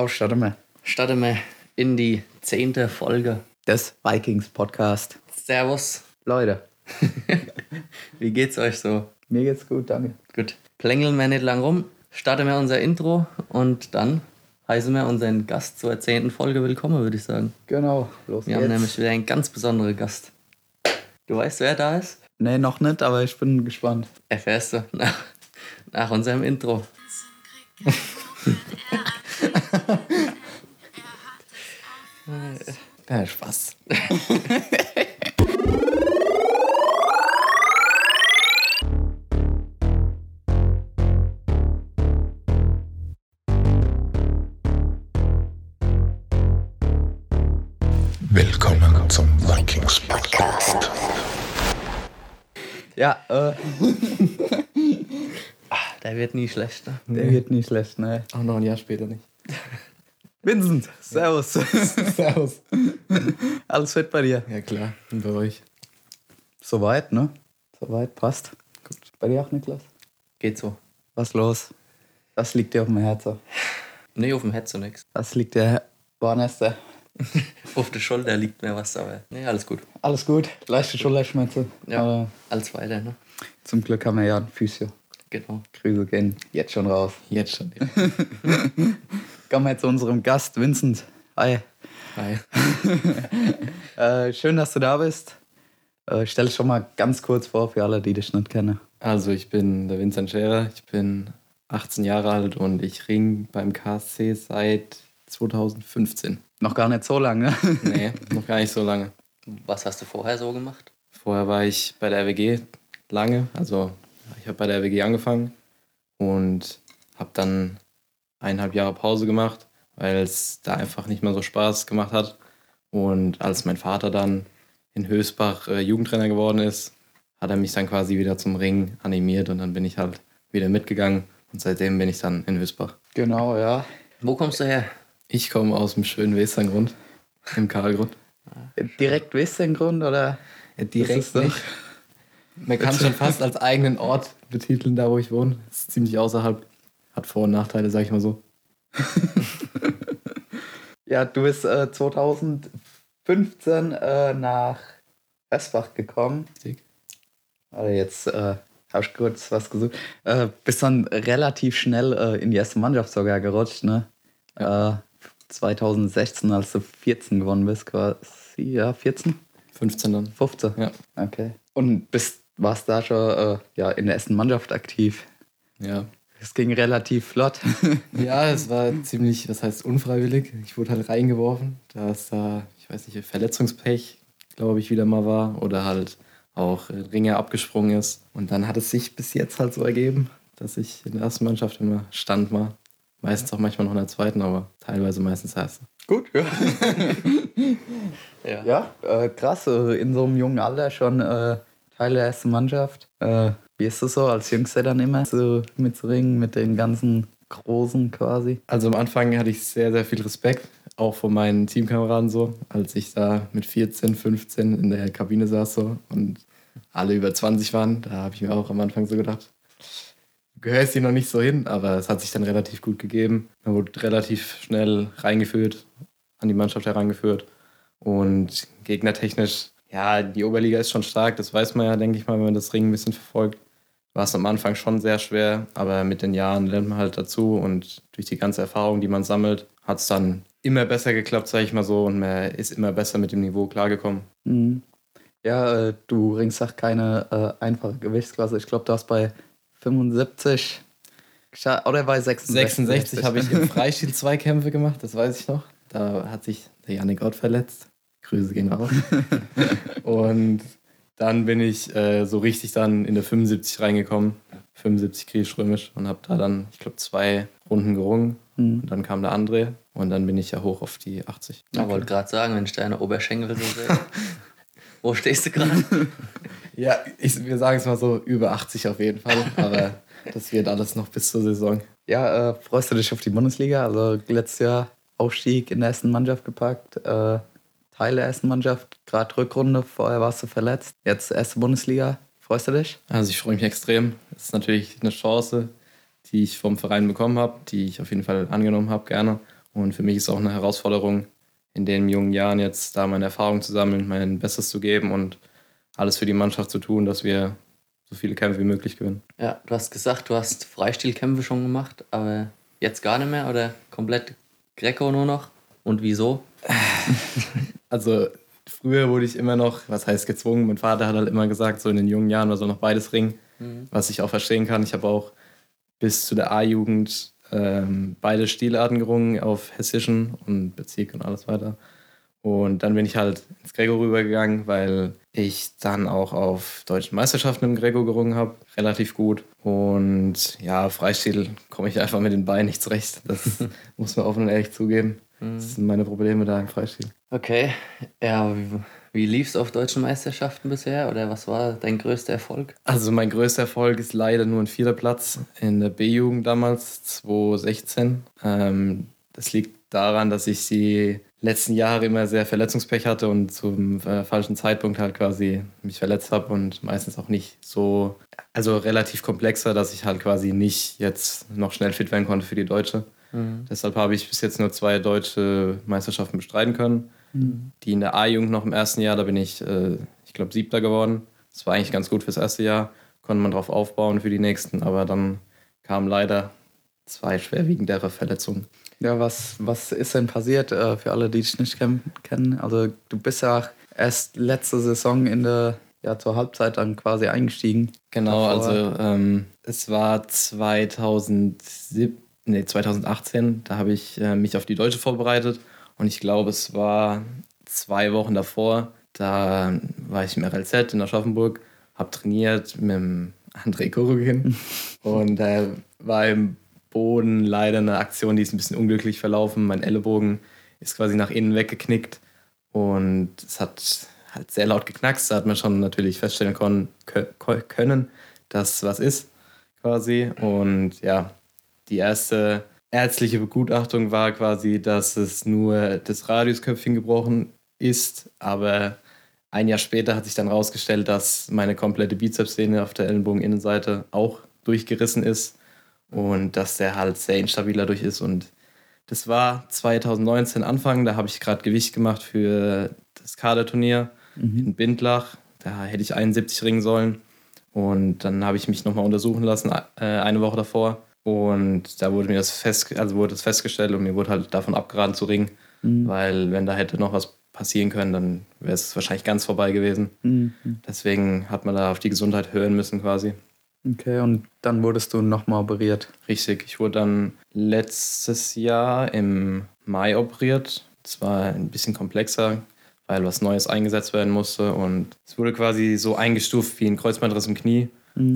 Oh, starten wir. Starten wir in die zehnte Folge des Vikings Podcast. Servus. Leute. Wie geht's euch so? Mir geht's gut, danke. Gut. Plängeln wir nicht lang rum. Starten wir unser Intro und dann heißen wir unseren Gast zur zehnten Folge willkommen, würde ich sagen. Genau, los Wir haben nämlich wieder einen ganz besonderen Gast. Du weißt, wer da ist? Nee, noch nicht, aber ich bin gespannt. Erfährst du nach, nach unserem Intro. Ja, Spaß. Willkommen zum Vikings Podcast. Ja, äh, Der wird nie schlechter. der wird nicht schlecht, ne? Auch noch ein Jahr später nicht. Vincent, servus. Servus. Alles fit bei dir? Ja klar, und bei euch. Soweit, ne? Soweit, passt. Gut. Bei dir auch, Niklas? Geht so. Was los? Was liegt dir auf dem Herzen? Nee, auf dem so nix. Was liegt dir, Bornester? Auf der Schulter liegt mir was, aber nee, alles gut. Alles gut? Leichte Schulterschmerzen? Ja. Aber Alles weiter, ne? zum Glück haben wir ja einen Physio. Genau. Grüße gehen jetzt schon raus. Jetzt schon. Ja. Kommen wir zu unserem Gast, Vincent. Hi. Hi. Äh, schön, dass du da bist. Äh, stell dich schon mal ganz kurz vor für alle, die dich nicht kennen. Also ich bin der Vincent Scherer, ich bin 18 Jahre alt und ich ring beim KSC seit 2015. Noch gar nicht so lange. Nee, noch gar nicht so lange. Was hast du vorher so gemacht? Vorher war ich bei der RWG lange, also ich habe bei der RWG angefangen und habe dann eineinhalb Jahre Pause gemacht, weil es da einfach nicht mehr so Spaß gemacht hat. Und als mein Vater dann in Hösbach äh, Jugendtrainer geworden ist, hat er mich dann quasi wieder zum Ring animiert und dann bin ich halt wieder mitgegangen und seitdem bin ich dann in Hösbach. genau, ja. Wo kommst du her? Ich komme aus dem schönen Westerngrund, im Karlgrund. Direkt Westengrund oder? Ja, ist doch- Man kann schon fast als eigenen Ort betiteln, da wo ich wohne. Ist ziemlich außerhalb. Hat Vor- und Nachteile, sag ich mal so. Ja, du bist äh, 2015 äh, nach Westbach gekommen. Richtig. Also jetzt äh, habe ich kurz was gesucht. Äh, bist dann relativ schnell äh, in die erste Mannschaft sogar gerutscht, ne? Äh, 2016, als du 14 gewonnen bist, quasi. Ja, 14? 15 dann. 15? Ja. Okay. Und bist, warst da schon äh, ja, in der ersten Mannschaft aktiv? Ja. Es ging relativ flott. Ja, es war ziemlich, was heißt unfreiwillig. Ich wurde halt reingeworfen, da es da, ich weiß nicht, Verletzungspech, glaube ich, wieder mal war. Oder halt auch äh, Ringe abgesprungen ist. Und dann hat es sich bis jetzt halt so ergeben, dass ich in der ersten Mannschaft immer stand mal. Meistens auch manchmal noch in der zweiten, aber teilweise meistens erste. Gut, ja. Ja. Ja, äh, krass, äh, in so einem jungen Alter schon äh, Teil der ersten Mannschaft. Äh, wie ist das so als Jüngster dann immer so mitzurringen mit den ganzen Großen quasi? Also am Anfang hatte ich sehr, sehr viel Respekt, auch von meinen Teamkameraden so, als ich da mit 14, 15 in der Kabine saß so und alle über 20 waren. Da habe ich mir auch am Anfang so gedacht, du gehörst hier noch nicht so hin, aber es hat sich dann relativ gut gegeben. Man wurde relativ schnell reingeführt, an die Mannschaft herangeführt und gegnertechnisch, ja, die Oberliga ist schon stark, das weiß man ja, denke ich mal, wenn man das Ring ein bisschen verfolgt war es am Anfang schon sehr schwer, aber mit den Jahren lernt man halt dazu und durch die ganze Erfahrung, die man sammelt, hat es dann immer besser geklappt, sage ich mal so, und man ist immer besser mit dem Niveau klargekommen. Mhm. Ja, äh, du ringst auch keine äh, einfache Gewichtsklasse. Ich glaube, du hast bei 75 gescha- oder bei 66. 66 habe ich im Freistil zwei Kämpfe gemacht, das weiß ich noch. Da hat sich der Janik Ott verletzt. Grüße gehen raus. und dann bin ich äh, so richtig dann in der 75 reingekommen. 75 griechisch-römisch und habe da dann, ich glaube, zwei Runden gerungen. Mhm. Und dann kam der andere und dann bin ich ja hoch auf die 80. Ich wollte gerade sagen, wenn ich deine Oberschenkel so sehe. Wo stehst du gerade? Ja, ich, wir sagen es mal so, über 80 auf jeden Fall. Aber das wird alles noch bis zur Saison. Ja, äh, freust du dich auf die Bundesliga? Also letztes Jahr Aufstieg in der ersten Mannschaft gepackt, äh, Teil der ersten Mannschaft, gerade Rückrunde, vorher warst du verletzt. Jetzt erste Bundesliga. Freust du dich? Also ich freue mich extrem. Es ist natürlich eine Chance, die ich vom Verein bekommen habe, die ich auf jeden Fall angenommen habe, gerne. Und für mich ist auch eine Herausforderung, in den jungen Jahren jetzt da meine Erfahrung zu sammeln, mein Bestes zu geben und alles für die Mannschaft zu tun, dass wir so viele Kämpfe wie möglich gewinnen. Ja, du hast gesagt, du hast Freistilkämpfe schon gemacht, aber jetzt gar nicht mehr oder komplett Greco nur noch? Und wieso? Also früher wurde ich immer noch, was heißt gezwungen, mein Vater hat halt immer gesagt, so in den jungen Jahren, man soll noch beides ringen, was ich auch verstehen kann. Ich habe auch bis zu der A-Jugend ähm, beide Stilarten gerungen auf Hessischen und Bezirk und alles weiter. Und dann bin ich halt ins Grego rübergegangen, weil ich dann auch auf deutschen Meisterschaften im Grego gerungen habe, relativ gut. Und ja, Freistil komme ich einfach mit den Beinen nicht zurecht. Das muss man offen und ehrlich zugeben. Das sind meine Probleme da im Freistil. Okay, ja, wie, wie lief es auf deutschen Meisterschaften bisher oder was war dein größter Erfolg? Also mein größter Erfolg ist leider nur ein vierter Platz in der B-Jugend damals, 2016. Ähm, das liegt daran, dass ich die letzten Jahre immer sehr Verletzungspech hatte und zum äh, falschen Zeitpunkt halt quasi mich verletzt habe und meistens auch nicht so, also relativ komplexer, dass ich halt quasi nicht jetzt noch schnell fit werden konnte für die Deutsche. Deshalb habe ich bis jetzt nur zwei deutsche Meisterschaften bestreiten können. Die in der A-Jugend noch im ersten Jahr, da bin ich, äh, ich glaube, siebter geworden. Das war eigentlich ganz gut fürs erste Jahr. Konnte man drauf aufbauen für die nächsten, aber dann kamen leider zwei schwerwiegendere Verletzungen. Ja, was, was ist denn passiert äh, für alle, die dich nicht ken kennen? Also du bist ja erst letzte Saison in der, ja, zur Halbzeit dann quasi eingestiegen. Genau, Davor- also ähm, es war 2007, nee, 2018, da habe ich äh, mich auf die Deutsche vorbereitet und ich glaube, es war zwei Wochen davor, da war ich im RLZ in Aschaffenburg, habe trainiert mit dem André Korogin und da war im Boden leider eine Aktion, die ist ein bisschen unglücklich verlaufen. Mein Ellenbogen ist quasi nach innen weggeknickt und es hat halt sehr laut geknackst. Da hat man schon natürlich feststellen kon- kö- können, dass was ist quasi. Und ja, die erste ärztliche Begutachtung war quasi, dass es nur das Radiusköpfchen gebrochen ist, aber ein Jahr später hat sich dann herausgestellt, dass meine komplette Bizepssehne auf der Ellenbogeninnenseite auch durchgerissen ist und dass der halt sehr instabil dadurch ist. Und das war 2019 Anfang, da habe ich gerade Gewicht gemacht für das Kaderturnier in Bindlach. Da hätte ich 71 ringen sollen. Und dann habe ich mich nochmal untersuchen lassen, äh, eine Woche davor. Und da wurde mir das fest, also wurde das festgestellt und mir wurde halt davon abgeraten zu ringen. Weil wenn da hätte noch was passieren können, dann wäre es wahrscheinlich ganz vorbei gewesen. Mhm. Deswegen hat man da auf die Gesundheit hören müssen quasi. Okay, und dann wurdest du nochmal operiert. Richtig, ich wurde dann letztes Jahr im Mai operiert. Es war ein bisschen komplexer, weil was Neues eingesetzt werden musste. Und es wurde quasi so eingestuft wie ein Kreuzbandriss im Knie.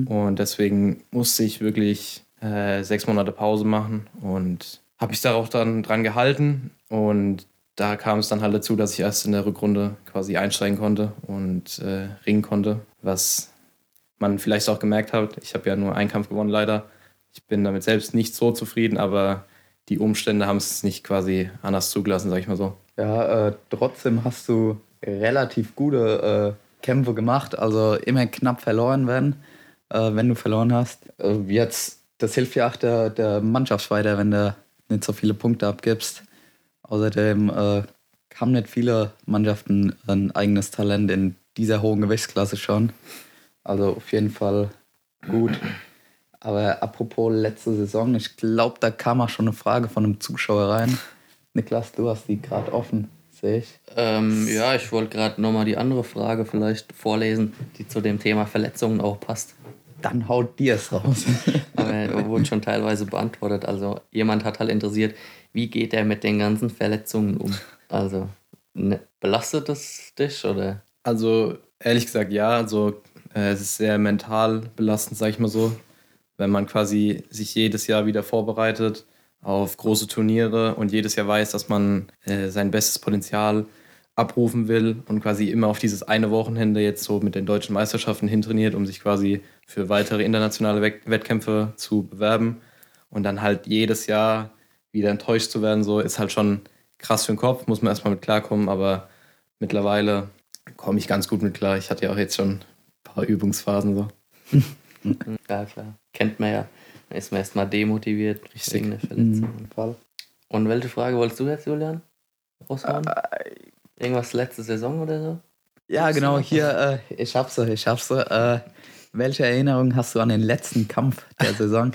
Und deswegen musste ich wirklich äh, sechs Monate Pause machen. Und habe ich da auch dann dran gehalten. Und da kam es dann halt dazu, dass ich erst in der Rückrunde quasi einsteigen konnte und äh, ringen konnte, was man vielleicht auch gemerkt hat. Ich habe ja nur einen Kampf gewonnen, leider. Ich bin damit selbst nicht so zufrieden, aber die Umstände haben es nicht quasi anders zugelassen, sag ich mal so. Ja, äh, trotzdem hast du relativ gute äh, Kämpfe gemacht, also immer knapp verloren werden, äh, wenn du verloren hast. Äh, jetzt, das hilft ja auch der, der Mannschaft weiter, wenn du nicht so viele Punkte abgibst. Außerdem äh, haben nicht viele Mannschaften ein eigenes Talent in dieser hohen Gewichtsklasse schon. Also auf jeden Fall gut. Aber apropos letzte Saison, ich glaube, da kam auch schon eine Frage von einem Zuschauer rein. Niklas, du hast die gerade offen, sehe ich. Ähm, ja, ich wollte gerade nochmal die andere Frage vielleicht vorlesen, die zu dem Thema Verletzungen auch passt. Dann haut dir es raus. Aber wurde schon teilweise beantwortet. Also jemand hat halt interessiert, wie geht er mit den ganzen Verletzungen um? Also ne, belastet es dich oder? Also ehrlich gesagt, ja. Also äh, es ist sehr mental belastend, sag ich mal so. Wenn man quasi sich jedes Jahr wieder vorbereitet auf große Turniere und jedes Jahr weiß, dass man äh, sein bestes Potenzial abrufen will und quasi immer auf dieses eine Wochenende jetzt so mit den deutschen Meisterschaften hintrainiert, um sich quasi für weitere internationale Wett- Wettkämpfe zu bewerben und dann halt jedes Jahr wieder enttäuscht zu werden, so ist halt schon krass für den Kopf, muss man erstmal mit klarkommen, aber mittlerweile komme ich ganz gut mit klar. Ich hatte ja auch jetzt schon ein paar Übungsphasen so. Ja, klar. Kennt man ja. Dann ist man erstmal demotiviert Richtig. wegen der Verletzung. Fall. Und welche Frage wolltest du jetzt, Julian? Raushauen? Irgendwas letzte Saison oder so? Ja, genau, hier, äh, ich hab's so, ich hab's so. Äh, welche Erinnerung hast du an den letzten Kampf der Saison?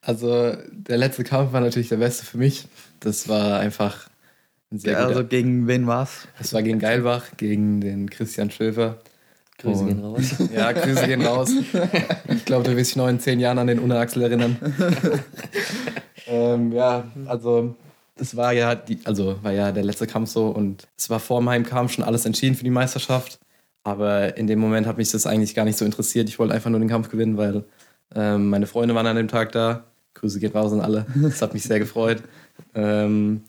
Also der letzte Kampf war natürlich der beste für mich. Das war einfach ein sehr ja, guter. also gegen wen war's? Es war gegen Geilbach, gegen den Christian Schöfer. Grüße Und- gehen raus. Ja, Grüße gehen raus. Ich glaube, du wirst dich noch in zehn Jahren an den Unter Axel erinnern. ähm, ja, also das war ja die, also war ja der letzte Kampf so und es war vor meinem Kampf schon alles entschieden für die Meisterschaft. Aber in dem Moment hat mich das eigentlich gar nicht so interessiert. Ich wollte einfach nur den Kampf gewinnen, weil ähm, meine Freunde waren an dem Tag da. Grüße gehen raus an alle. Das hat mich sehr gefreut. Ähm,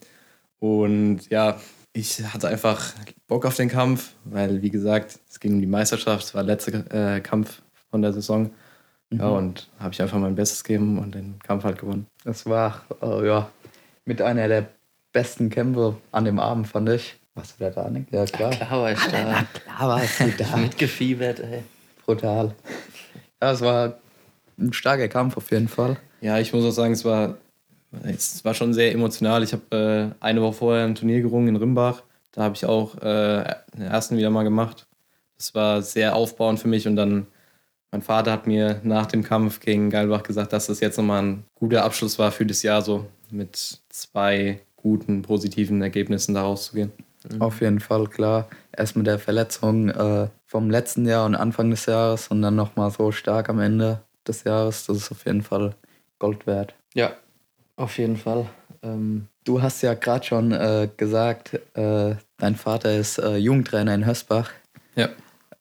und ja, ich hatte einfach Bock auf den Kampf, weil, wie gesagt, es ging um die Meisterschaft. Es war der letzte äh, Kampf von der Saison. Ja, und habe ich einfach mein Bestes gegeben und den Kampf halt gewonnen. Das war, äh, ja, mit einer der besten Kämpfe an dem Abend, fand ich. Warst du da da, Nick? Ja, klar. Klar war ich da. Klar warst du da. Mitgefiebert, ey. Brutal. Ja, es war ein starker Kampf auf jeden Fall. Ja, ich muss auch sagen, es war, es war schon sehr emotional. Ich habe äh, eine Woche vorher ein Turnier gerungen in Rimbach. Da habe ich auch äh, den ersten wieder mal gemacht. Das war sehr aufbauend für mich und dann mein Vater hat mir nach dem Kampf gegen Geilbach gesagt, dass das jetzt nochmal ein guter Abschluss war für das Jahr, so mit zwei guten, positiven Ergebnissen da rauszugehen. Auf jeden Fall, klar. Erst mit der Verletzung äh, vom letzten Jahr und Anfang des Jahres und dann nochmal so stark am Ende des Jahres. Das ist auf jeden Fall Gold wert. Ja, auf jeden Fall. Ähm, Du hast ja gerade schon äh, gesagt, äh, dein Vater ist äh, Jugendtrainer in Hösbach. Ja.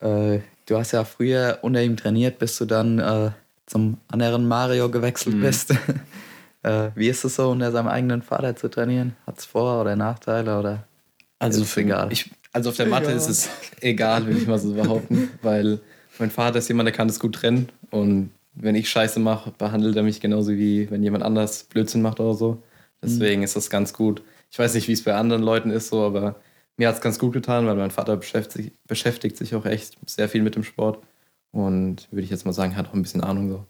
Äh, du hast ja früher unter ihm trainiert, bis du dann äh, zum anderen Mario gewechselt bist. äh, wie ist es so, unter seinem eigenen Vater zu trainieren? Hat es Vor- oder Nachteile? Oder? Also, Ist für, egal. Ich, also auf der Matte Egal. ist es egal, will ich mal so behaupten, weil mein Vater ist jemand, der kann das gut trennen und wenn ich Scheiße mache, behandelt er mich genauso wie wenn jemand anders Blödsinn macht oder so. Deswegen ist das ganz gut. Ich weiß nicht, wie es bei anderen Leuten ist, so, aber mir hat es ganz gut getan, weil mein Vater beschäftigt, beschäftigt sich auch echt sehr viel mit dem Sport und würde ich jetzt mal sagen, hat auch ein bisschen Ahnung so,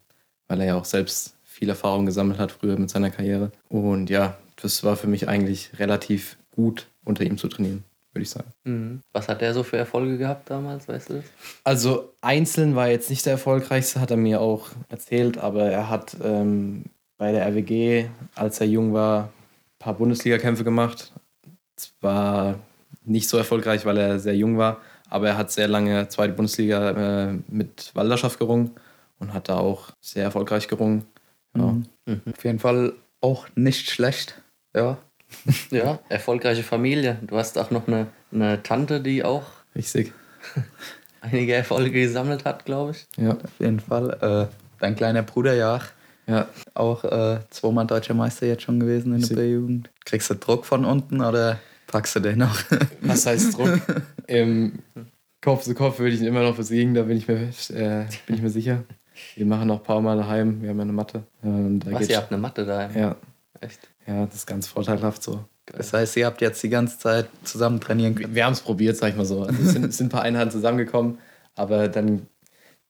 weil er ja auch selbst viel Erfahrung gesammelt hat früher mit seiner Karriere. Und ja, das war für mich eigentlich relativ gut, unter ihm zu trainieren, würde ich sagen. mhm. was hat der so für Erfolge gehabt damals, weißt du das? Also einzeln war jetzt nicht der erfolgreichste, hat er mir auch erzählt, aber er hat ähm, bei der RWG, als er jung war, ein paar Bundesligakämpfe gemacht. Zwar nicht so erfolgreich, weil er sehr jung war, aber er hat sehr lange zweite Bundesliga äh, mit Walderschaft gerungen und hat da auch sehr erfolgreich gerungen. Ja. Mhm. Auf jeden Fall auch nicht schlecht. Ja. Ja, erfolgreiche Familie. Du hast auch noch eine, eine Tante, die auch Richtig. einige Erfolge gesammelt hat, glaube ich. Ja. Auf jeden Fall. Äh, dein kleiner Bruder, ja. ja. Auch äh, zweimal deutscher Meister jetzt schon gewesen in der B-Jugend. Kriegst du Druck von unten oder packst du den noch? Was heißt Druck? Im Kopf zu Kopf würde ich ihn immer noch besiegen, da bin ich mir, äh, bin ich mir sicher. Wir machen noch ein paar Mal daheim, wir haben ja eine Matte. Äh, Und da Was, ihr habt eine Matte da? ja, Echt? ja, das ist ganz vorteilhaft so. Das heißt, ihr habt jetzt die ganze Zeit zusammen trainieren können. Wir haben es probiert, sag ich mal so. Also es, sind, sind ein paar Einheiten zusammengekommen, aber dann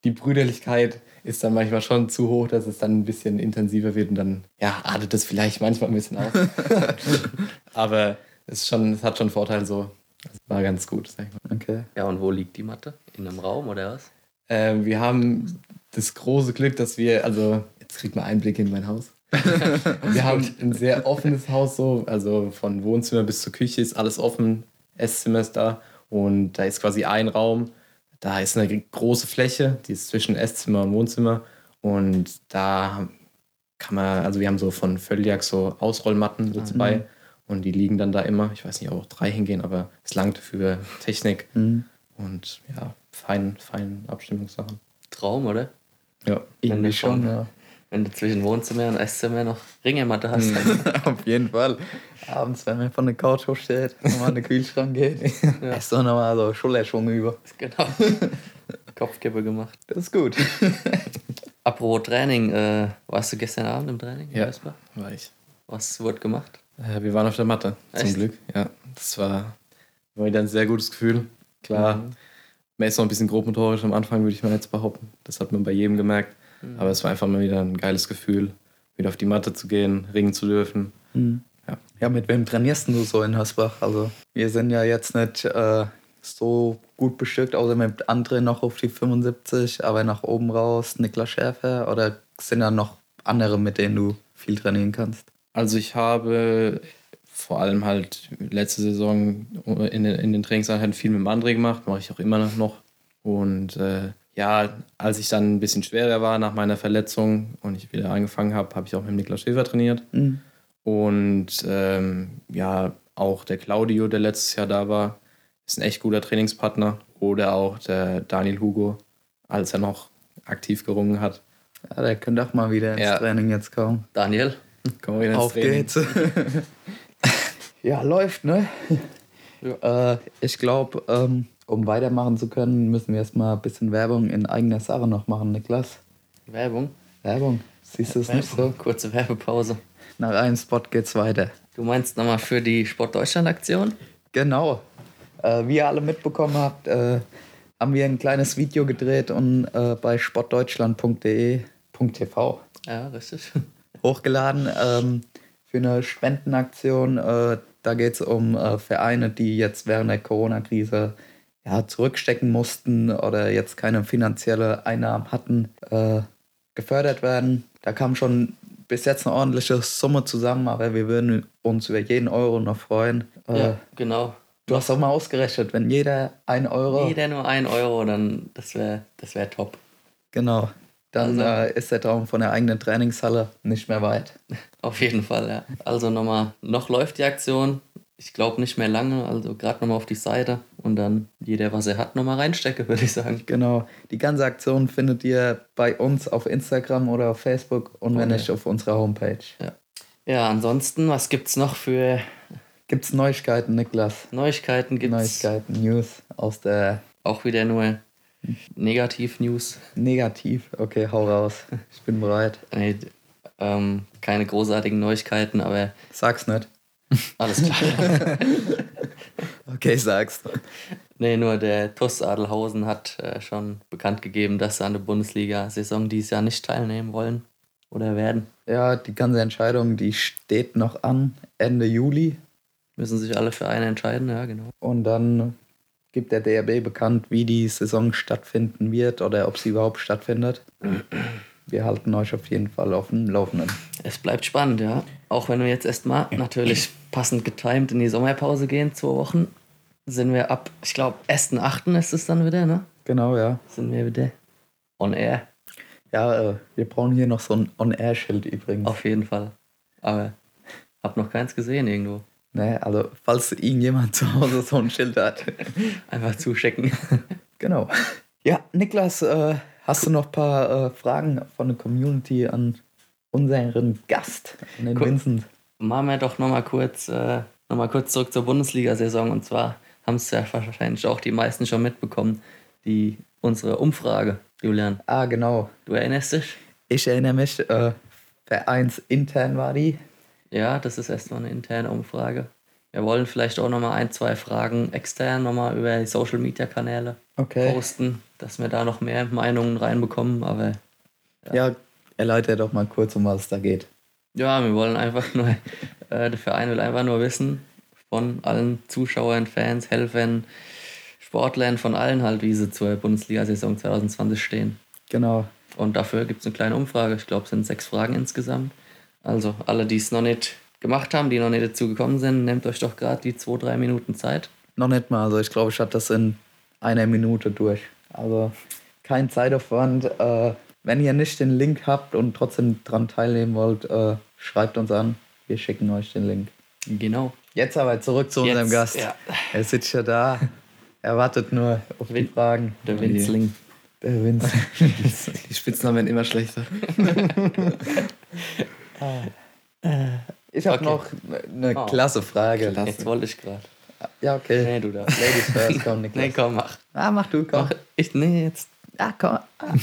die Brüderlichkeit ist dann manchmal schon zu hoch, dass es dann ein bisschen intensiver wird und dann ja, artet es vielleicht manchmal ein bisschen aus. aber es, ist schon, es hat schon Vorteile so. Es war ganz gut, sag ich mal. Okay. Ja, und wo liegt die Matte? In einem Raum oder was? Ähm, wir haben das große Glück, dass wir, also jetzt kriegt man Einblick in mein Haus. wir haben ein sehr offenes Haus so, also von Wohnzimmer bis zur Küche ist alles offen, Esszimmer ist da und da ist quasi ein Raum, da ist eine große Fläche, die ist zwischen Esszimmer und Wohnzimmer und da kann man, also wir haben so von Völliak so Ausrollmatten so zwei und die liegen dann da immer, ich weiß nicht, ob auch drei hingehen, aber es langt für Technik Mhm. und ja, fein, fein Abstimmungssachen. Traum, oder? Ja. Irgendwie schon, schon- ja. Wenn du zwischen Wohnzimmer und Esszimmer noch Ringematte hast. Auf jeden Fall. Abends, wenn man von der Couch hochsteht, nochmal in den Kühlschrank geht, Ja. ist doch nochmal so Schulterschwung über. genau. Kopfkippe gemacht. Das ist gut. Apropos Training, äh, warst du gestern Abend im Training? in Ja. War ich. Was wurde gemacht? Äh, wir waren auf der Matte, zum Echt? Glück. Ja, das war, war wieder ein sehr gutes Gefühl. Klar, Mhm. Man ist noch ein bisschen grobmotorisch am Anfang, würde ich mal jetzt behaupten. Das hat man bei jedem gemerkt. Mhm. Aber es war einfach mal wieder ein geiles Gefühl, wieder auf die Matte zu gehen, ringen zu dürfen. Mhm. Ja. Ja, mit wem trainierst du so in Hösbach? Also, wir sind ja jetzt nicht äh, so gut bestückt, außer mit André noch auf die 75, aber nach oben raus Niklas Schäfer oder sind da noch andere, mit denen du viel trainieren kannst? Also ich habe vor allem halt letzte Saison in den, in den Trainingseinheiten viel mit dem André gemacht, mache ich auch immer noch. Und äh, ja, als ich dann ein bisschen schwerer war nach meiner Verletzung und ich wieder angefangen habe, habe ich auch mit Niklas Schäfer trainiert. Mhm. Und ähm, ja, auch der Claudio, der letztes Jahr da war, ist ein echt guter Trainingspartner. Oder auch der Daniel Hugo, als er noch aktiv gerungen hat. Ja, der könnte auch mal wieder ins Ja. Training jetzt kommen. Daniel, wir wieder ins Auf Training. geht's. ja, läuft, ne? Äh, ich glaube, ähm, um weitermachen zu können, müssen wir erstmal ein bisschen Werbung in eigener Sache noch machen, Niklas. Werbung. Werbung. Siehst du es nicht so? Kurze Werbepause. Nach einem Spot geht's weiter. Du meinst nochmal für die Sport-Deutschland-Aktion? Genau. Äh, wie ihr alle mitbekommen habt, äh, haben wir ein kleines Video gedreht und äh, bei sportdeutschland.de.tv Ja, richtig. hochgeladen ähm, für eine Spendenaktion. Da geht es um äh, Vereine, die jetzt während der Corona-Krise ja, zurückstecken mussten oder jetzt keine finanzielle Einnahmen hatten, äh, gefördert werden. Da kam schon bis jetzt eine ordentliche Summe zusammen, aber wir würden uns über jeden Euro noch freuen. Äh, Ja, genau. Du hast auch mal ausgerechnet, wenn jeder ein Euro, Jeder nur ein Euro, dann das wäre das wär top. genau, dann Also- äh, ist der Traum von der eigenen Trainingshalle nicht mehr weit. Auf jeden Fall, ja. Also nochmal, noch läuft die Aktion. Ich glaube nicht mehr lange, also gerade nochmal auf die Seite und dann jeder, was er hat, nochmal reinstecke, würde ich sagen. Genau. Die ganze Aktion findet ihr bei uns auf Instagram oder auf Facebook und wenn Okay. nicht auf unserer Homepage. Ja, ansonsten, was gibt's noch für Gibt's Neuigkeiten, Niklas? Neuigkeiten? Gibt's Neuigkeiten, News aus der auch wieder nur Negativ-News? Negativ. Okay, hau raus. Ich bin bereit. Nee, ähm, keine großartigen Neuigkeiten, aber Sag's nicht. alles klar. Okay, sag's. nee, nur der TuS Adelhausen hat äh, schon bekannt gegeben, dass sie an der Bundesliga-Saison dieses Jahr nicht teilnehmen wollen oder werden. Ja, die ganze Entscheidung, die steht noch an, Ende Juli. Müssen sich alle für einen entscheiden, ja, genau. Und dann gibt der DRB bekannt, wie die Saison stattfinden wird oder ob sie überhaupt stattfindet. Wir halten euch auf jeden Fall auf dem Laufenden. Es bleibt spannend, ja. Auch wenn wir jetzt erstmal natürlich passend getimed in die Sommerpause gehen, zwei Wochen, sind wir ab, ich glaube, 1.8. ist es dann wieder, ne? Genau, ja. Sind wir wieder on air, Ja, äh, wir brauchen hier noch so ein On-Air-Schild übrigens. auf jeden Fall. Aber hab noch keins gesehen irgendwo. Ne, also, falls irgendjemand zu Hause so ein Schild hat. Einfach zuschecken. genau. Ja, Niklas, äh, hast du noch ein paar äh, Fragen von der Community an unseren Gast, an den Cool. Vincent? Machen wir doch nochmal kurz, äh, noch mal kurz zurück zur Bundesliga-Saison. Und zwar haben es ja wahrscheinlich auch die meisten schon mitbekommen, die, unsere Umfrage, Julian. Ah, genau. Du erinnerst dich? Ich erinnere mich, äh, vereinsintern war die. Ja, das ist erstmal eine interne Umfrage. Wir wollen vielleicht auch nochmal ein, zwei Fragen extern nochmal über die Social Media Kanäle Okay. posten, dass wir da noch mehr Meinungen reinbekommen. Aber Ja, erläutere doch mal kurz, um was es da geht. ja, wir wollen einfach nur, äh, der Verein will einfach nur wissen von allen Zuschauern, Fans, Helfern, Sportlern, von allen halt, wie sie zur Bundesliga-Saison 2020 stehen. Genau. Und dafür gibt es eine kleine Umfrage. Ich glaube, es sind sechs Fragen insgesamt. Also alle, die es noch nicht gemacht haben, die noch nicht dazu gekommen sind, nehmt euch doch gerade die zwei, drei Minuten Zeit. Noch nicht mal. Also ich glaube, ich hatte das in einer Minute durch. Also kein Zeitaufwand. Äh, wenn ihr nicht den Link habt und trotzdem dran teilnehmen wollt, äh, schreibt uns an. Wir schicken euch den Link. Genau. Jetzt aber zurück zu unserem Jetzt, Gast. ja. Er sitzt ja da. Er wartet nur auf die Win- Fragen. Der Winzling. Der Vince. Die Spitznamen werden immer schlechter. Ich habe Okay. noch eine Oh. klasse Frage. Klasse. Jetzt wollte ich gerade. Ja, okay. Nee, du darfst. Ladies first, komm, Niklas. Nee, komm, mach. Ah, mach du, komm. mach. Ich, nee, jetzt. Ah, komm. Ah.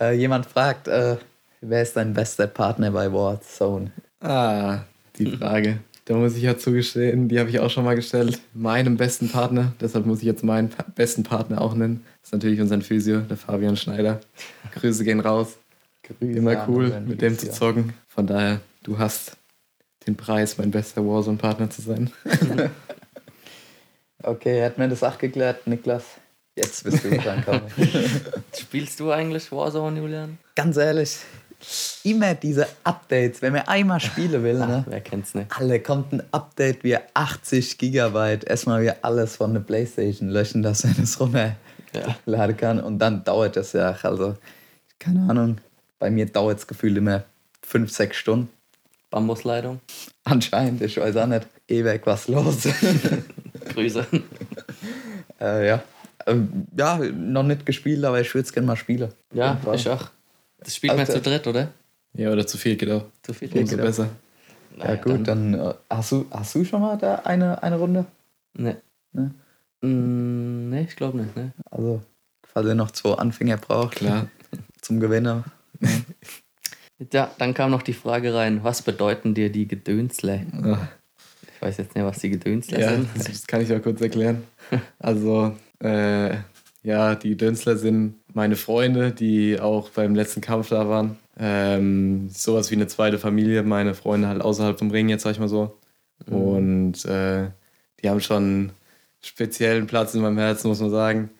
äh, jemand fragt, äh, wer ist dein bester Partner bei Warzone? Ah, die Frage. Da muss ich ja zugestehen, die habe ich auch schon mal gestellt. Meinem besten Partner, deshalb muss ich jetzt meinen besten Partner auch nennen. Das ist natürlich unser Physio, der Fabian Schneider. Grüße gehen raus. Grüße Immer cool, mit dem zu zocken. Von daher, du hast den Preis, mein bester Warzone-Partner zu sein. Okay, hat mir das auch geklärt, Niklas. Jetzt bist du dran. Spielst du eigentlich Warzone, Julian? Ganz ehrlich, immer diese Updates, wenn man einmal spielen will, ne? Wer kennt's nicht? Alle kommt ein Update wie 80 Gigabyte. Erstmal wir alles von der Playstation löschen, dass er das runterladen kann. Und dann dauert das ja. Also, keine Ahnung. Bei mir dauert es gefühlt immer 5, 6 Stunden. Bambusleitung. Anscheinend, ich weiß auch nicht. Ewig was los. Grüße. äh, ja. Ähm, ja, noch nicht gespielt, aber ich würde es gerne mal spielen. Ja, Irgendwann. ich auch. Das spielt man Alter. zu dritt, oder? Ja, oder zu viel geht auch. Zu viel. Umso geht auch. besser. Ja, gut, dann, äh, hast, du, hast du schon mal da eine, eine Runde? Ne. Ne? Mm, ne, ich glaube nicht, ne? Also, falls ihr noch zwei Anfänger braucht Klar. zum Gewinner. Ja, dann kam noch die Frage rein, was bedeuten dir die Gedönsle? Ich weiß jetzt nicht, was die Gedönsle Ja, sind. das kann ich auch kurz erklären. Also, äh, ja, die Dönzler sind meine Freunde, die auch beim letzten Kampf da waren. Ähm, sowas wie eine zweite Familie, meine Freunde halt außerhalb vom Ring, jetzt sag ich mal so. Und äh, die haben schon einen speziellen Platz in meinem Herzen, muss man sagen.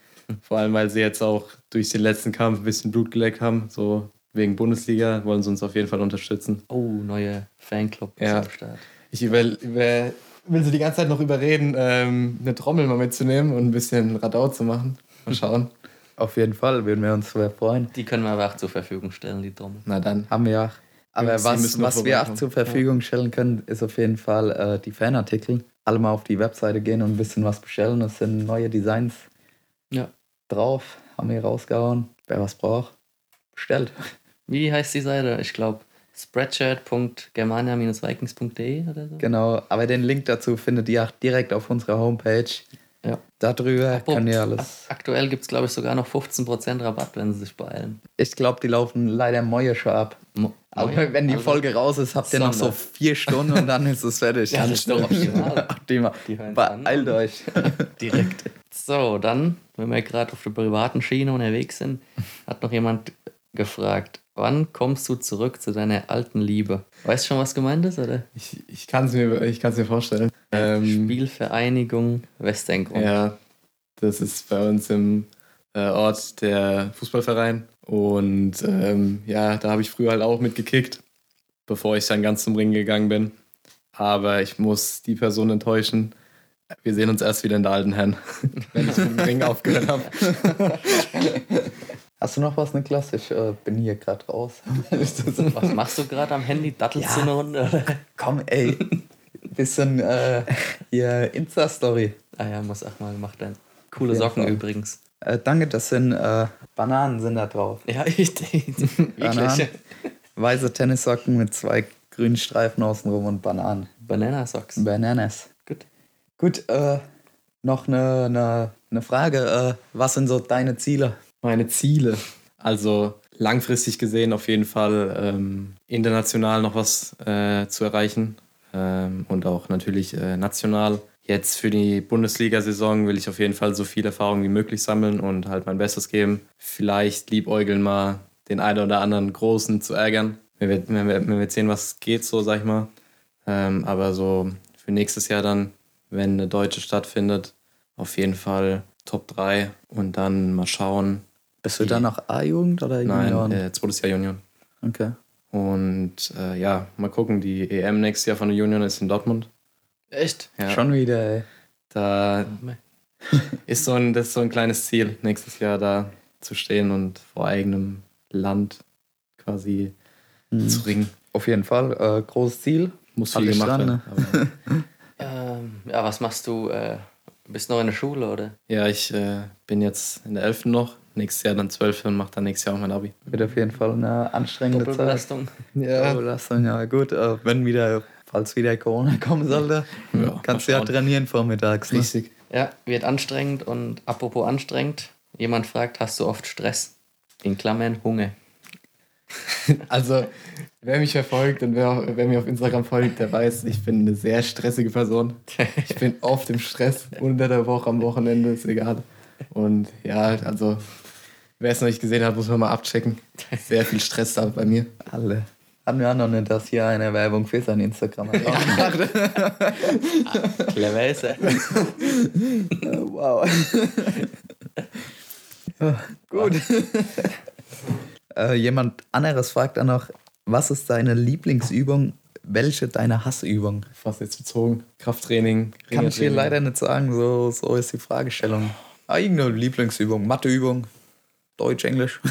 Vor allem, weil sie jetzt auch durch den letzten Kampf ein bisschen Blut geleckt haben. So wegen Bundesliga wollen sie uns auf jeden Fall unterstützen. Oh, neue Fanclub Ja. am Start. Ich über, über, will sie die ganze Zeit noch überreden, ähm, eine Trommel mal mitzunehmen und ein bisschen Radau zu machen. Mal schauen. Auf jeden Fall würden wir uns sehr freuen. Die können wir aber auch zur Verfügung stellen, die Trommel. Na dann. Haben wir auch. Aber Sie was, was wir auch zur Verfügung stellen können, ist auf jeden Fall äh, die Fanartikel. Alle mal auf die Webseite gehen und ein bisschen was bestellen. Es sind neue Designs Ja. drauf. Haben wir rausgehauen. Wer was braucht, bestellt. Wie heißt die Seite? Ich glaube spreadshirt.germania-vikings.de oder so. Genau. Aber den Link dazu findet ihr auch direkt auf unserer Homepage. Ja. Darüber Apropos, könnt ihr alles. Aktuell gibt es, glaube ich, sogar noch 15% Rabatt, wenn sie sich beeilen. Ich glaube, die laufen leider Moje schon ab. Mo- Aber Moje? wenn die Also, Folge raus ist, habt ihr noch so Sonder. vier Stunden und dann ist es fertig. Ja, das ist doch optimal. Optimal. Die. Beeilt euch. Direkt. So, dann, wenn wir gerade auf der privaten Schiene unterwegs sind, hat noch jemand gefragt, wann kommst du zurück zu deiner alten Liebe? Weißt du schon, was gemeint ist, oder? Ich, ich kann es mir, ich mir vorstellen. Ähm, Spielvereinigung Westerngrund. ja, das ist bei uns im äh, Ort der Fußballverein. Und ähm, ja, da habe ich früher halt auch mitgekickt, bevor ich dann ganz zum Ring gegangen bin. Aber ich muss die Person enttäuschen. Wir sehen uns erst wieder in der alten Herren, wenn ich mit dem Ring aufgehört habe. Hast du noch was, Niklas? Ich äh, bin hier gerade raus. Was machst du gerade am Handy? Dattelst Ja. du eine Runde? Oder? Komm, ey. Bisschen äh, hier Insta-Story. Ah ja, muss auch mal gemacht werden. Coole Socken Fall. übrigens. Äh, danke, das sind äh, Bananen sind da drauf. Ja, ich Bananen. Weiße Tennissocken mit zwei grünen Streifen außenrum und Bananen. Banana Socks. Bananas. Gut. Gut, äh, noch eine, eine, eine Frage. Äh, was sind so deine Ziele? Meine Ziele. Also langfristig gesehen auf jeden Fall ähm, international noch was äh, zu erreichen ähm, und auch natürlich äh, national. Jetzt für die Bundesliga-Saison will ich auf jeden Fall so viel Erfahrung wie möglich sammeln und halt mein Bestes geben. Vielleicht liebäugeln mal den einen oder anderen Großen zu ärgern. Wir werden, wir werden, wir sehen, was geht, so sag ich mal. Ähm, aber so für nächstes Jahr dann, wenn eine deutsche stattfindet, auf jeden Fall Top 3 und dann mal schauen, Bist du dann noch A-Jugend oder Junioren? Nein, äh, zweites Jahr Union. Okay. Und äh, ja, mal gucken, die EM nächstes Jahr von der Union ist in Dortmund. Echt? Ja, Schon wieder, ey. da ist so ein, das ist so ein kleines Ziel, nächstes Jahr da zu stehen und vor eigenem Land quasi Mhm. zu ringen. Auf jeden Fall. Äh, großes Ziel. Muss viel gemacht dran, werden. Aber, Ähm, ja, was machst du? Äh, bist noch in der Schule, oder? ja, ich äh, bin jetzt in der 11. noch, nächstes Jahr dann 12. und mache dann nächstes Jahr auch mein Abi. Wird auf jeden Fall eine anstrengende Zeit. Doppelbelastung? Ja, Doppelbelastung, ja gut. Wenn wieder, falls wieder Corona kommen sollte, Ja, kannst du ja trainieren vormittags. Ne? richtig. Ja, wird anstrengend und apropos anstrengend, jemand fragt, hast du oft Stress? In Klammern Hunger. Also, wer mich verfolgt und wer, wer mir auf Instagram folgt, der weiß, ich bin eine sehr stressige Person. Ich bin oft im Stress, unter der Woche, am Wochenende, ist egal. Und ja, also Wer es noch nicht gesehen hat, muss man mal abchecken. Sehr viel Stress da bei mir. Alle. Hatten wir auch noch nicht, dass hier eine Werbung für sein Instagram hat. Clever ist er. wow. Gut. äh, jemand anderes fragt dann noch, was ist deine Lieblingsübung, welche deine Hassübung? Fast jetzt bezogen. Krafttraining. Kann ich Ringertraining. leider nicht sagen, so, so ist die Fragestellung. Ah, irgendeine Lieblingsübung, Matheübung, Deutsch, Englisch.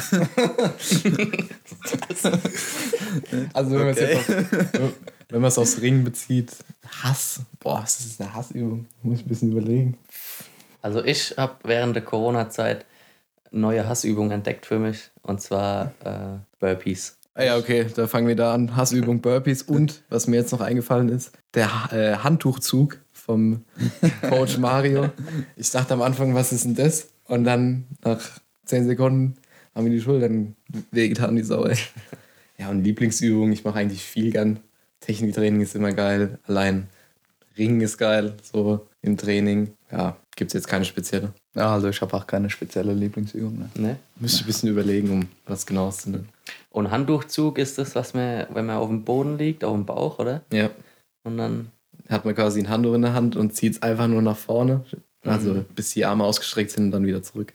Also wenn man es Okay. jetzt auf, wenn man es aufs Ringen bezieht, Hass. Boah, was ist eine Hassübung? Muss ich ein bisschen überlegen. Also ich habe während der Corona-Zeit neue Hassübungen entdeckt für mich. Und zwar äh, Burpees. Ah ja, okay, da fangen wir da an. Hassübung Burpees und, was mir jetzt noch eingefallen ist, der äh, Handtuchzug vom Coach Mario. Ich dachte am Anfang, was ist denn das? Und dann nach 10 Sekunden haben mir die Schultern wehgetan, die Sau, ey. Ja, und Lieblingsübung, ich mache eigentlich viel gern. Techniktraining ist immer geil. Allein Ringen ist geil, so im Training. Ja, gibt's jetzt keine spezielle. Ja, also ich habe auch keine spezielle Lieblingsübung. Ne? Ne? Müsste ich ein bisschen überlegen, um was genaues zu nennen. Und Handtuchzug ist das, was man, wenn man auf dem Boden liegt, auf dem Bauch, oder? Ja, Und dann, hat man quasi ein Handtuch in der Hand und zieht es einfach nur nach vorne. Also bis die Arme ausgestreckt sind und dann wieder zurück.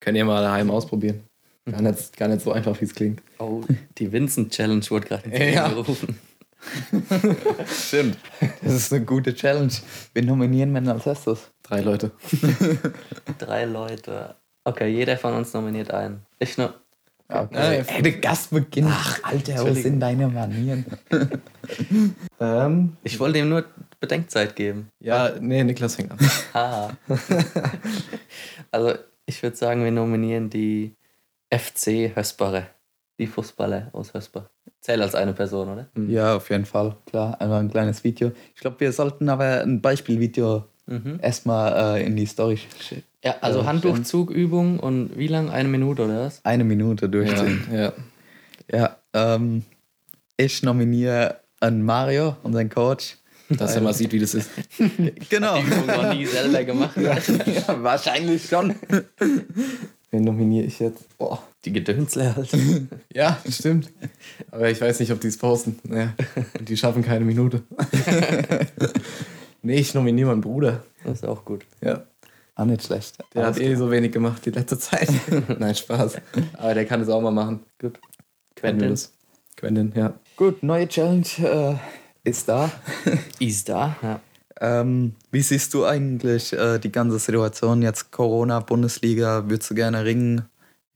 Könnt ihr mal daheim ausprobieren. Gar nicht, gar nicht so einfach, wie es klingt. oh, die Vincent Challenge wurde gerade Ja. gerufen. Stimmt. Das ist eine gute Challenge. Wir nominieren Männer als erstes. Drei Leute. Drei Leute. Okay, jeder von uns nominiert einen. Ich noch. Okay. Ey, der Gast beginnt. Ach, Alter, was sind deine Manieren? Ähm, Ich wollte ihm nur Bedenkzeit geben. ja, nee, Niklas fängt an. Ah. also, ich würde sagen, wir nominieren die FC Hösbare. Die Fußballer aus Hösbach. Zählt als eine Person, oder? Ja, auf jeden Fall. Klar, einfach ein kleines Video. Ich glaube, wir sollten aber ein Beispielvideo Mhm. erstmal äh, in die Story sch- Ja, also Ja, Handtuchzugübung und wie lang? Eine Minute oder was? eine Minute Ja, durchziehen. ja. Ja, ähm, ich nominiere an Mario, unseren Coach. Dass er mal sieht, wie das ist. Genau. Die Übung noch nie selber gemacht. ja, wahrscheinlich schon. Wen nominiere ich jetzt? Boah. Die Gedönsle halt. Ja, stimmt. Aber ich weiß nicht, ob die es posten. Naja, die schaffen keine Minute. nee, ich nominiere meinen Bruder. Das ist auch gut. Ja. Auch nicht schlecht. Der Alles hat eh so wenig gemacht die letzte Zeit. Nein, Spaß. Aber der kann es auch mal machen. Gut. Quentin. Quentin Quentin, ja. Gut, neue Challenge äh, ist da. ist da. Ja. Ähm, wie siehst du eigentlich äh, die ganze Situation jetzt? Corona, Bundesliga, würdest du gerne ringen?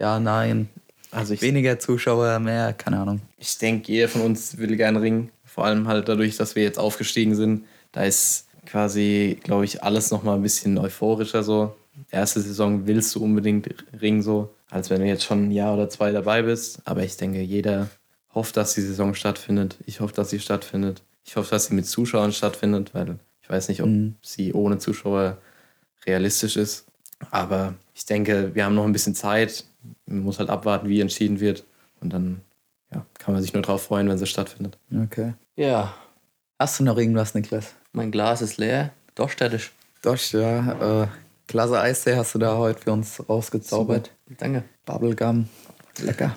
Ja, nein. Also ich, Weniger Zuschauer, mehr, keine Ahnung. ich denke, jeder von uns will gerne ringen. Vor allem halt dadurch, dass wir jetzt aufgestiegen sind. Da ist quasi, glaube ich, alles nochmal ein bisschen euphorischer so. Erste Saison willst du unbedingt ringen so, als wenn du jetzt schon ein Jahr oder zwei dabei bist. Aber ich denke, jeder hofft, dass die Saison stattfindet. Ich hoffe, dass sie stattfindet. Ich hoffe, dass sie mit Zuschauern stattfindet, weil ich weiß nicht, ob Mhm. sie ohne Zuschauer realistisch ist. Aber ich denke, wir haben noch ein bisschen Zeit. Man muss halt abwarten, wie entschieden wird. Und dann ja, kann man sich nur darauf freuen, wenn sie stattfindet. Okay. ja, Hast du noch irgendwas, Niklas? mein Glas ist leer. Doch, städtisch. Doch, ja. Äh, klasse Eistee hast du da heute für uns rausgezaubert. Danke. Bubblegum. Lecker.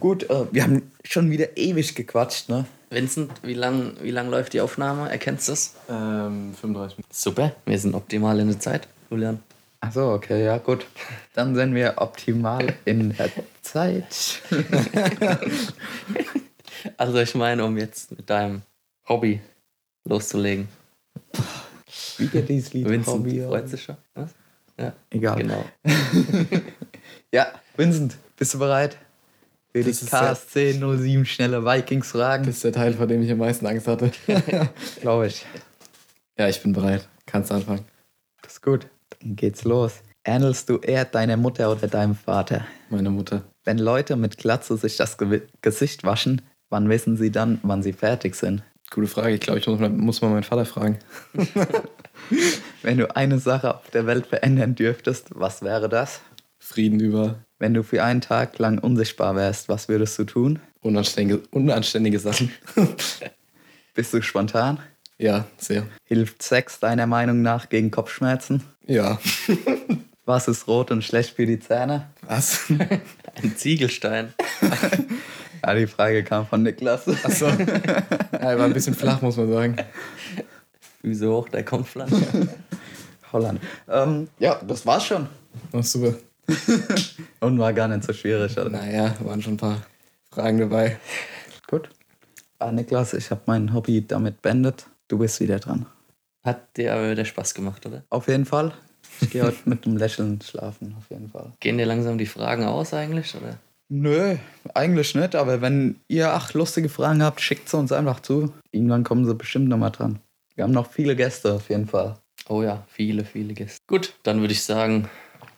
Gut, äh, wir haben schon wieder ewig gequatscht, ne? Vincent, wie lang, wie lang läuft die Aufnahme? Erkennst du es? Ähm, 35 Minuten. Super, wir sind optimal in der Zeit, Julian. Ach so, okay, ja, gut. Dann sind wir optimal in der Zeit. Also ich meine, um jetzt mit deinem Hobby loszulegen. Wieder dieses Lied. Vincent Hobby, freut sich schon. Was? Ja, Egal. genau. Ja, Vincent, bist du bereit? Für die Das ist ja- KSC 07 schnelle Vikings fragen, Das ist der Teil, vor dem ich am meisten Angst hatte. glaube ich. ja, ich bin bereit. Kannst anfangen. Das ist gut. Dann geht's los. Ähnelst du eher deiner Mutter oder deinem Vater? Meine Mutter. Wenn Leute mit Glatze sich das Gewi- Gesicht waschen, wann wissen sie dann, wann sie fertig sind? Gute Frage. Ich glaube, ich muss mal, muss mal meinen Vater fragen. Wenn du eine Sache auf der Welt verändern dürftest, was wäre das? Frieden über Wenn du für einen Tag lang unsichtbar wärst, was würdest du tun? unanständige, unanständige Sachen. Bist du spontan? ja, sehr. Hilft Sex deiner Meinung nach gegen Kopfschmerzen? Ja. Was ist rot und schlecht für die Zähne? Was? Ein Ziegelstein. Ja, die Frage kam von Niklas. Achso. Ja, er war ein bisschen flach, muss man sagen. Füße hoch, der kommt flach. Holland. Ähm, ja, das war's schon. Oh, super. Und war gar nicht so schwierig, oder? Naja, waren schon ein paar Fragen dabei. Gut. Ah, Niklas, ich habe mein Hobby damit beendet. Du bist wieder dran. Hat dir aber wieder Spaß gemacht, oder? Auf jeden Fall. Ich gehe heute mit einem Lächeln schlafen, auf jeden Fall. Gehen dir langsam die Fragen aus eigentlich, oder? Nö, eigentlich nicht, aber wenn ihr ach lustige Fragen habt, schickt sie uns einfach zu. Irgendwann kommen sie bestimmt nochmal dran. Wir haben noch viele Gäste auf jeden Fall. Oh ja, viele, viele Gäste. Gut, dann würde ich sagen,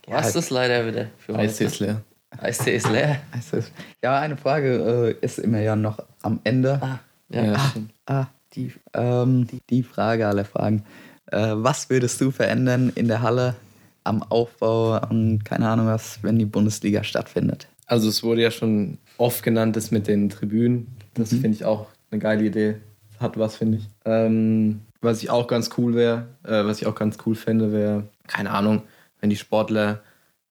was Ja, ist leider wieder für Eistee heute? ist leer. Eistee ist leer. Ja, eine Frage äh, ist immer ja noch am Ende. Ah, ja. Ja, Ah. Ah, die, ähm, die, die Frage aller Fragen. Äh, was würdest du verändern in der Halle am Aufbau und keine Ahnung was, wenn die Bundesliga stattfindet? Also es wurde ja schon oft genannt, das mit den Tribünen. Das finde ich auch eine geile Idee. Hat was, finde ich. Ähm, was ich auch ganz cool wäre, äh, was ich auch ganz cool fände, wäre, keine Ahnung, wenn die Sportler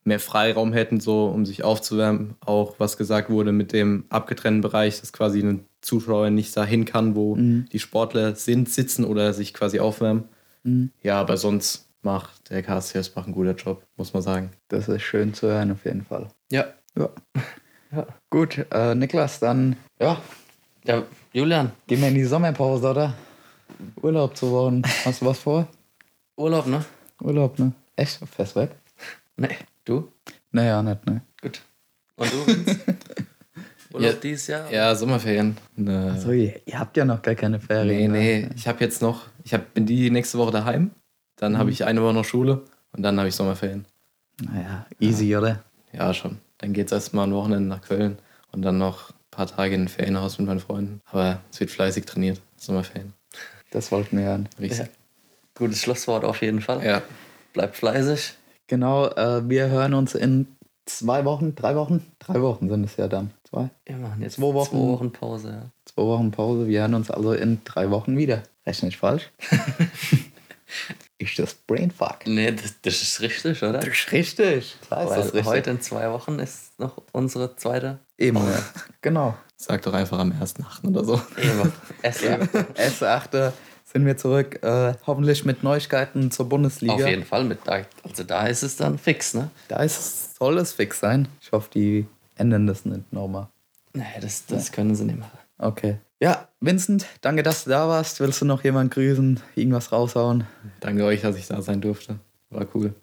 mehr Freiraum hätten, so um sich aufzuwärmen. Auch was gesagt wurde mit dem abgetrennten Bereich, dass quasi ein Zuschauer nicht dahin kann, wo die Sportler sind, sitzen oder sich quasi aufwärmen. Ja, aber sonst macht der KSC Esbach einen guter Job, muss man sagen. Das ist schön zu hören auf jeden Fall. ja. Ja. Gut, äh, Niklas, dann ja, Ja, Julian, gehen wir in die Sommerpause, oder? Urlaub zu Wochen. Hast du was vor? Urlaub, ne? Urlaub, ne? Echt? Fest weg? Nee, du? Naja, nicht, ne? Gut. Und du, Vince? Urlaub Ja. dieses Jahr? Ja, Sommerferien. Ne. So, ihr, ihr habt ja noch gar keine Nee, Ferien. ne? nee, ich habe jetzt noch, ich hab, bin die nächste Woche daheim, dann habe ich eine Woche noch Schule und dann habe ich Sommerferien. Naja, easy, oder? Ja, schon. Dann geht es erstmal ein Wochenende nach Köln und dann noch ein paar Tage in ein Ferienhaus mit meinen Freunden. Aber es wird fleißig trainiert, Sommerferien. Das wollten wir hören. Richtig. Gutes Schlusswort auf jeden Fall. Ja, Bleibt fleißig. Genau, äh, wir hören uns in zwei Wochen, drei Wochen? Drei Wochen sind es ja dann. Zwei? Wir machen jetzt Zwei Wochen. zwei Wochen Pause. Ja. Zwei Wochen Pause. Wir hören uns also in drei Wochen wieder. Rechne ich falsch? ist das Brainfuck? Nee, das, das ist richtig, oder? Das ist richtig. Klar ist Weil das richtig. heute in zwei Wochen ist noch unsere zweite. Eben, ja. Genau. sag doch einfach am 1.8. oder so. Eben. Essen. Erste Achte sind wir zurück. Äh, hoffentlich mit Neuigkeiten zur Bundesliga. Auf jeden Fall mit. Also da ist es dann fix, ne? Da ist es, soll es fix sein. Ich hoffe, die ändern das nicht nochmal. Nee, das, das können sie nicht machen. Okay. Ja, Vincent, danke, dass du da warst. Willst du noch jemanden grüßen? Irgendwas raushauen? Danke euch, dass ich da sein durfte. War cool.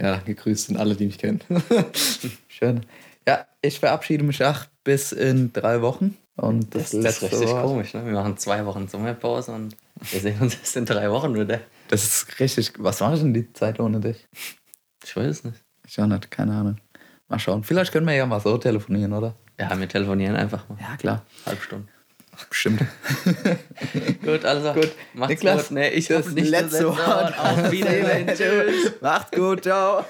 Ja, gegrüßt sind alle, die mich kennen. Schön. Ja, ich verabschiede mich auch bis in drei Wochen. Und das, Das, das ist richtig Wort. komisch, ne? Wir machen zwei Wochen Sommerpause und wir sehen uns erst in drei Wochen wieder. Das ist richtig. Was war denn die Zeit ohne dich? Ich weiß es nicht. Ich auch nicht, keine Ahnung. Mal schauen. Vielleicht können wir ja mal so telefonieren, oder? Ja, wir telefonieren einfach mal. Ja, klar. Halb Stunde. Bestimmt. Gut, also. Gut. Macht's Niklas, gut. Nee, ich das nicht letzte Wort. Auf Wiedersehen. Tschüss. Macht's gut, ciao.